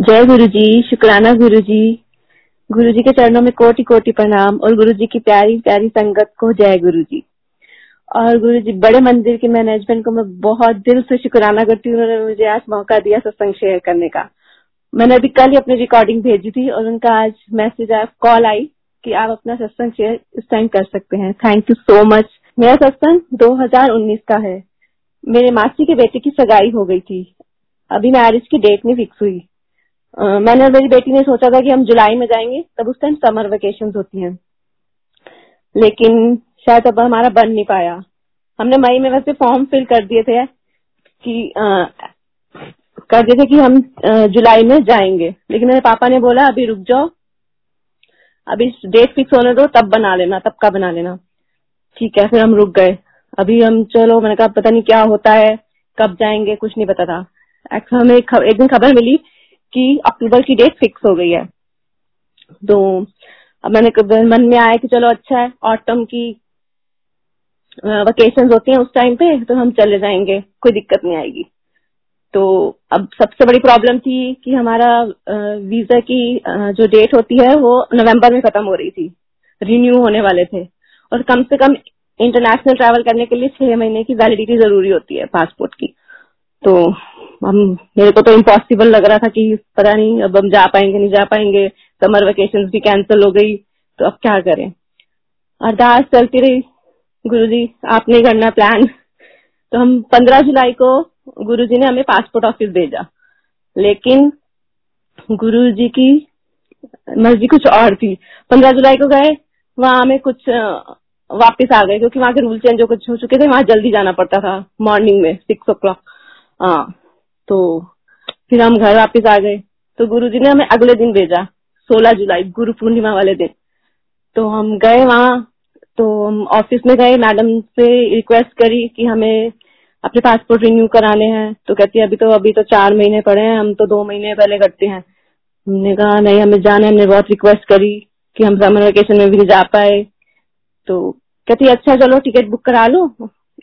जय गुरु जी शुक्राना गुरु जी गुरु जी के चरणों में कोटि कोटि प्रणाम और गुरु जी की प्यारी प्यारी संगत को जय गुरु जी और गुरु जी बड़े मंदिर के मैनेजमेंट को मैं बहुत दिल से शुक्राना करती हूँ, उन्होंने मुझे आज मौका दिया सत्संग शेयर करने का। मैंने अभी कल ही अपनी रिकॉर्डिंग भेजी थी और उनका आज मैसेज आया कॉल आई कि आप अपना सत्संग शेयर इस टाइम कर सकते हैं। थैंक यू सो मच मेरा सत्संग 2019 का है। मेरे मासी के बेटे की सगाई हो गई थी। अभी मैरिज की डेट नहीं फिक्स हुई। मैंने और मेरी बेटी ने सोचा था कि हम जुलाई में जाएँगे तब उस टाइम समर वेकेशन होती हैं। लेकिन शायद अब हमारा बन नहीं पाया। हमने मई में वैसे फॉर्म फिल कर दिए थे कि आ, कर दिए थे कि हम जुलाई में जाएँगे। लेकिन मेरे पापा ने बोला अभी रुक जाओ। अभी डेट फिक्स होने दो तब बना लेना तब का बना लेना। ठीक है फिर हम रुक गए। अभी हम चलो मैंने कहा पता नहीं क्या होता है कब जाएँगे कुछ नहीं पता था। हमें एक, एक दिन खबर मिली कि अक्टूबर की डेट फिक्स हो गई है। तो अब मैंने मन में आया कि चलो अच्छा है ऑटम की वेकेशन होती हैं उस टाइम पे तो हम चले जाएँगे, कोई दिक्कत नहीं आएगी। तो अब सबसे बड़ी प्रॉब्लम थी कि हमारा वीज़ा की जो डेट होती है, वो नवंबर में खत्म हो रही थी। रिन्यू होने वाले थे। और कम से कम इंटरनेशनल ट्रैवल करने के लिए छह महीने की वैलिडिटी ज़रूरी होती है पासपोर्ट की। तो हम, मेरे को तो इम्पॉसिबल लग रहा था कि पता नहीं अब हम जा पाएँगे, नहीं जा पाएँगे। समर वेकेशन भी कैंसिल हो गई। तो अब क्या करें? अरदास चलती रही। गुरु जी आपने करना प्लान तो हम पंद्रह जुलाई को गुरु जी ने हमें पासपोर्ट ऑफ़िस भेजा। लेकिन गुरु जी की मर्ज़ी कुछ और थी। पंद्रह जुलाई को गए, वहाँ हमें कुछ वापस आ गए। क्योंकि वहाँ के रूल चेंज हो कुछ हो चुके थे, वहाँ जल्दी जाना पड़ता था। मॉर्निंग में सिक्स ओ क्लॉक तो फिर हम घर वापस आ गए। तो गुरु जी ने हमें अगले दिन भेजा, सोलह जुलाई, गुरु पूर्णिमा वाले दिन। तो हम गए वहाँ तो हम ऑफ़िस में गए मैडम से रिक्वेस्ट करी कि हमें अपने पासपोर्ट रिन्यू कराने हैं। तो कहती है, अभी तो अभी तो चार महीने पड़े हैं, हम तो दो महीने पहले करते हैं। हमने कहा, नहीं, हमें जाना है। हमने बहुत रिक्वेस्ट करी कि हम समर वेकेशन में भी जा पाए। तो कहती अच्छा चलो टिकट बुक करा लो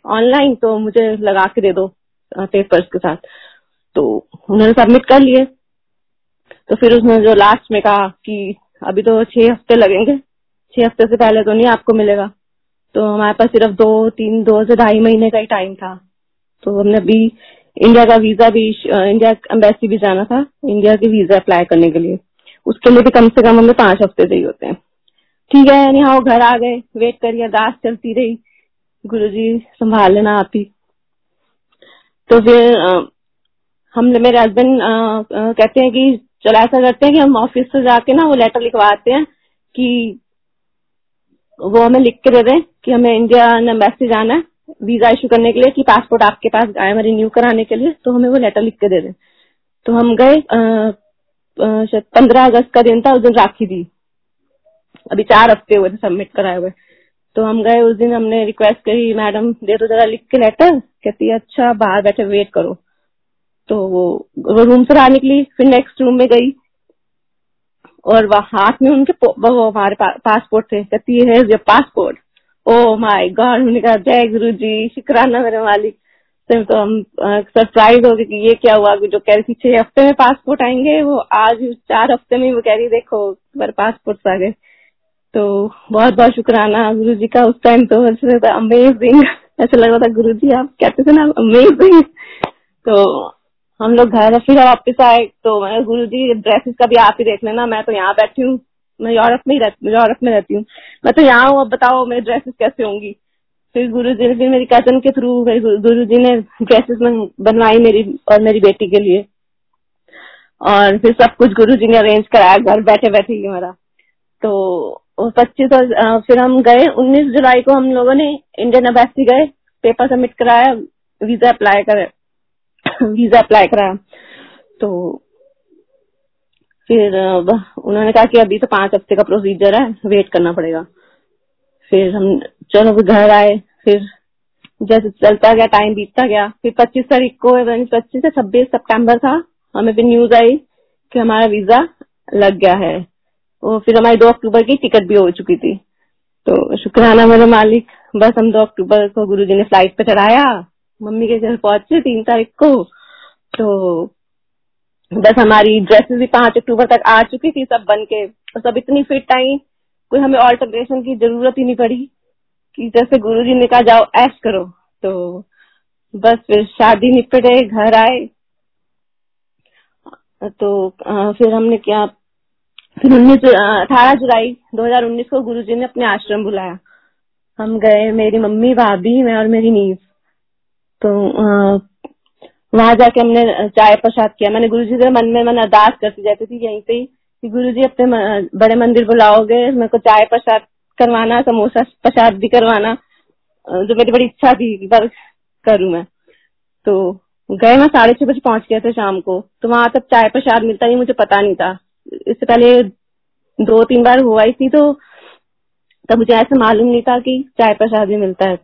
ऑनलाइन तो मुझे लगा के दे दो पेपर्स के साथ। तो उन्होंने सबमिट कर लिए। तो फिर उसने जो लास्ट में कहा कि अभी तो छह हफ़्ते लगेंगे। छह हफ़्ते से पहले तो नहीं आपको मिलेगा। तो हमारे पास सिर्फ़ दो, तीन, दो से ढाई महीने का ही टाइम था। तो हमने अभी इंडिया का वीज़ा भी इंडिया एम्बेसी भी जाना था इंडिया के वीज़ा अप्लाई करने के लिए। उसके लिए भी कम से कम हमें पाँच हफ़्ते चाहिए होते हैं। ठीक है यहाँ घर आ गए वेट करिए, अरदास चलती रही। गुरु जी संभाल लेना आप ही। तो फिर हमने मेरे हस्बैंड कहते हैं कि चलो ऐसा करते हैं कि हम ऑफ़िस से जाके ना वो लेटर लिखवाते हैं कि वो हमें लिख के दे दें कि हमें इंडिया एम्बेसी जाना है वीज़ा इशू करने के लिए कि पासपोर्ट आपके पास आए हमें रिन्यू कराने के लिए तो हमें वो लेटर लिख के दे दें। तो हम गए पंद्रह अगस्त का दिन था, उस दिन राखी दी। अभी चार हफ़्ते हुए सबमिट कराए हुए। तो हम गए, उस दिन हमने रिक्वेस्ट करी, मैडम, दे दो जरा लिख के लेटर कहती है अच्छा बाहर बैठे वेट करो। तो वो वो रूम से बाहर निकली फिर नेक्स्ट रूम में गई। और वह हाथ में उनके वो हमारे पासपोर्ट थे कहती है पासपोर्ट ओ माय गॉड मैंने कहा जय गुरु जी शुक्राना मेरे मालिक। तो, हम सरप्राइज़ हो गए कि ये क्या हुआ जो कह रही थी छह हफ़्ते में पासपोर्ट आएँगे वो आज चार हफ़्ते में वो कह रही देखो मेरे पासपोर्ट आ गए। तो बहुत बहुत शुक्राना गुरु जी का उस टाइम तो अमेजिंग ऐसा लग रहा था गुरु जी आप कहते थे ना अमेजिंग तो हम लोग घर, फिर वापस आए तो गुरु जी ड्रेसेस का भी आप ही देख लेना, मैं तो यहाँ बैठी हूँ। मैं यूरोप में ही रहती यूरोप में रहती हूँ। मैं तो यहाँ हूँ, अब बताओ मेरी ड्रेसेस कैसे होंगी? फिर गुरु जी ने, फिर मेरी कज़न के थ्रू गुरु जी ने ड्रेसेस बनवाई मेरी और मेरी बेटी के लिए। और फिर सब कुछ गुरु जी ने अरेंज कराया, घर बैठे बैठे ही हमारा। तो पच्चीस और फिर हम गए, उन्नीस जुलाई को हम लोगों ने इंडियन एम्बेसी गए पेपर सबमिट कराया वीज़ा अप्लाई करे। वीज़ा अप्लाई कराया। तो फिर उन्होंने कहा कि अभी तो पाँच हफ़्ते का प्रोसीजर है वेट करना पड़ेगा। फिर हम चलो घर आए, फिर जैसे चलता गया टाइम बीतता गया। फिर पच्चीस तारीख को पच्चीस से छब्बीस सितंबर था, हमें फिर न्यूज़ आई कि हमारा वीज़ा लग गया है। और फिर हमारी दो अक्टूबर की टिकट भी हो चुकी थी। तो शुक्राना मेरे मालिक, बस हम दो अक्टूबर को गुरु जी ने फ़्लाइट पे चढ़ाया। मम्मी के घर पहुँचे तीन तारीख को तो बस हमारी ड्रेसेस भी पाँच अक्टूबर तक आ चुकी थी, सब बन के, सब इतनी फिट आई, कोई हमें ऑल्टरेशन की ज़रूरत ही नहीं पड़ी, कि जैसे गुरु जी ने कहा, जाओ, ऐश करो। तो बस फिर शादी निपटे, घर आए। तो फिर हमने क्या, फिर उन्नीस अठारह जुलाई 2019 को गुरुजी ने अपने आश्रम बुलाया। हम गए, मेरी मम्मी, भाभी, मैं और मेरी नीस तो वहाँ जाके हमने चाय प्रसाद किया। मैंने गुरु जी से मन में मन अरदास करती जाती थी यहीं पे कि गुरु जी अपने बड़े मंदिर बुलाओगे, मेरे को चाय प्रसाद करवाना, समोसा प्रसाद भी करवाना। जो मेरी बड़ी इच्छा थी पर करूँ मैं। तो गए मैं साढ़े छह बजे पहुँच गए थे शाम को। तो वहाँ तक चाय प्रसाद मिलता नहीं मुझे पता नहीं था। इससे पहले दो तीन बार हुआ ही थी तो तब मुझे ऐसा मालूम नहीं था कि चाय प्रसाद भी मिलता है।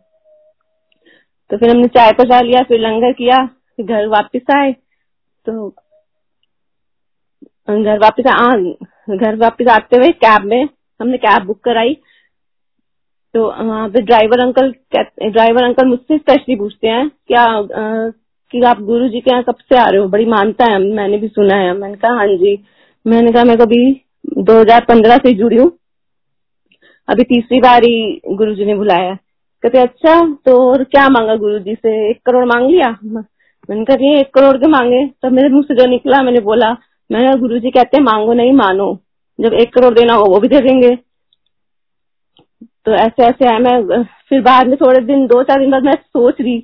तो फिर हमने चाय प्रसाद लिया फिर लंगर किया फिर घर वापस आए। तो घर वापस आ घर वापस आते हुए कैब में हमने कैब बुक कराई। तो वहाँ पे ड्राइवर अंकल ड्राइवर अंकल मुझसे स्पेशली पूछते हैं क्या आ, कि आप गुरु जी के यहाँ कब से आ रहे हो? बड़ी मानता है मैंने भी सुना है। मैंने कहा हाँ जी। मैंने कहा मैं कभी 2015 से जुड़ी हूँ। अभी तीसरी बार ही गुरु जी ने बुलाया कहते अच्छा तो और क्या मांगा गुरु जी से? एक करोड़ मांग लिया? मैंने कहा, ये एक करोड़ के मांगे। तब मेरे मुँह से जो निकला, मैंने बोला मैंने गुरु जी कहते हैं, मांगो नहीं, मानो। जब एक करोड़ देना हो, वो भी दे देंगे। तो ऐसे ऐसे है मैं, फिर बाद में थोड़े दिन, दो चार दिन बाद मैं सोच रही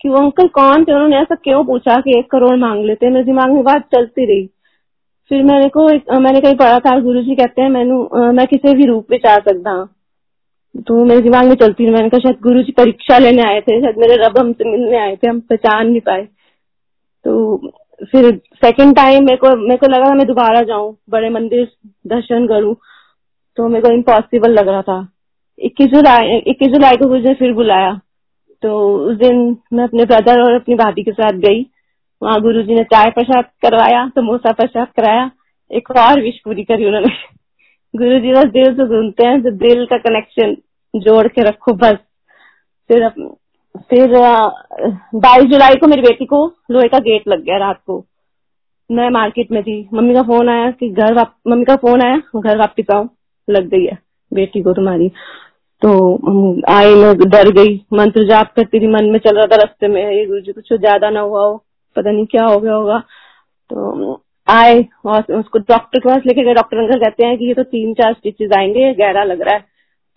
कि वो अंकल कौन थे, उन्होंने ऐसा क्यों पूछा कि एक करोड़ मांग लेते मेरे दिमाग में बात चलती रही। फिर मैंने को, मैंने कहीं पढ़ा था गुरु जी कहते हैं मैं किसी भी रूप में चाह सकता तो मेरे दिमाग में चलती थी। मैंने कहा, शायद गुरु जी परीक्षा लेने आए थे, शायद मेरे रब हमसे मिलने आए थे, हम पहचान नहीं पाए। तो फिर सेकंड टाइम मेरे को मेरे को लगा मैं दोबारा जाऊँ, बड़े मंदिर दर्शन करूँ। तो मेरे को इम्पॉसिबल लग रहा था। इक्कीस जुलाई इक्कीस जुलाई को गुरु जी ने फिर बुलाया। तो उस दिन मैं अपने ब्रदर और अपनी भाभी के साथ गई। वहाँ गुरु जी ने चाय प्रसाद करवाया, समोसा प्रसाद कराया। एक और विश पूरी करी उन्होंने। गुरु जी बस दिल से सुनते हैं तो दिल का कनेक्शन जोड़ के रखो, बस। फिर फिर बाईस जुलाई को मेरी बेटी को लोहे का गेट लग गया रात को। मैं मार्केट में थी। मम्मी का फ़ोन आया कि घर मम्मी का फ़ोन आया, घर वापिस आओ लग गई है बेटी को तुम्हारी। तो आई मैं डर गई। मंत्र जाप करती थी, मन में चल रहा था रास्ते में, ये गुरु जी कुछ ज़्यादा ना हुआ हो, पता नहीं क्या हो गया होगा। तो आए, और उसको डॉक्टर के पास लेके गए। डॉक्टर अंकल कहते हैं कि ये तो तीन चार स्टिचेस आएँगे गहरा लग रहा है।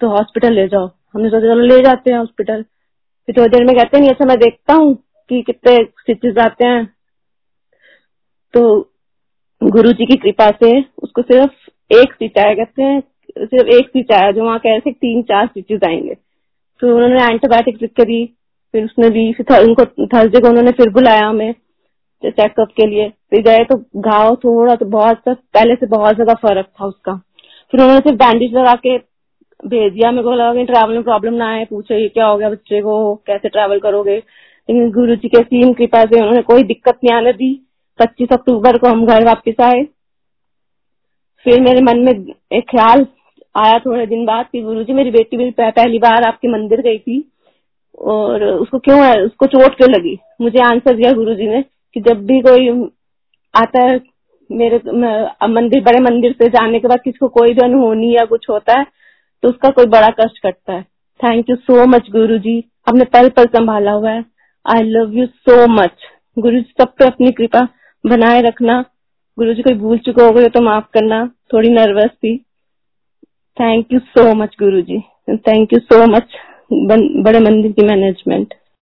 तो हॉस्पिटल ले जाओ। हमने सोचा, चलो ले जाते हैं हॉस्पिटल फिर थोड़ी देर में कहते हैं अच्छा मैं देखता हूँ कि कितने स्टिचेस आते हैं। तो गुरु जी की कृपा से उसको सिर्फ़ एक स्टिच आया, कहते हैं, सिर्फ़ एक स्टिच आया, जो वहाँ कह रहे थे तीन चार स्टिचेस आएँगे। तो उन्होंने एंटीबायोटिक लिख करी फिर उसने भी, फिर उनको थर्सडे को उन्होंने फिर बुलाया हमें चेकअप के लिए। फिर गए तो घाव थोड़ा तो बहुत सा, पहले से बहुत ज़्यादा फ़र्क था उसका। फिर उन्होंने सिर्फ़ बैंडेज लगा के भेज दिया। मेरे को लगा कि ट्रैवल में प्रॉब्लम ना आए। पूछे क्या हो गया? बच्चे को कैसे ट्रैवल करोगे? लेकिन गुरु जी के सीम कृपा से उन्होंने कोई दिक्कत नहीं आने दी। पच्चीस अक्टूबर को हम घर वापिस आए। फिर मेरे मन में एक ख्याल आया थोड़े दिन बाद कि गुरु जी मेरी बेटी भी पहली बार आपके मंदिर गई थी। और उसको क्यों उसको चोट क्यों लगी? मुझे आंसर दिया गुरु जी ने कि जब भी कोई आता है, मेरे मंदिर, बड़े मंदिर से जाने के बाद किसी को कोई भी अनहोनी या कुछ होता है तो उसका कोई बड़ा कष्ट कटता है। थैंक यू सो मच गुरु जी आपने पल पल संभाला हुआ है। I love you so much Guru ji सब पे अपनी कृपा बनाए रखना। गुरु जी कोई भूल चुका होगा तो माफ़ करना। थोड़ी नर्वस थी। Thank you so much Guru ji thank you so much बड़े मंदिर की मैनेजमेंट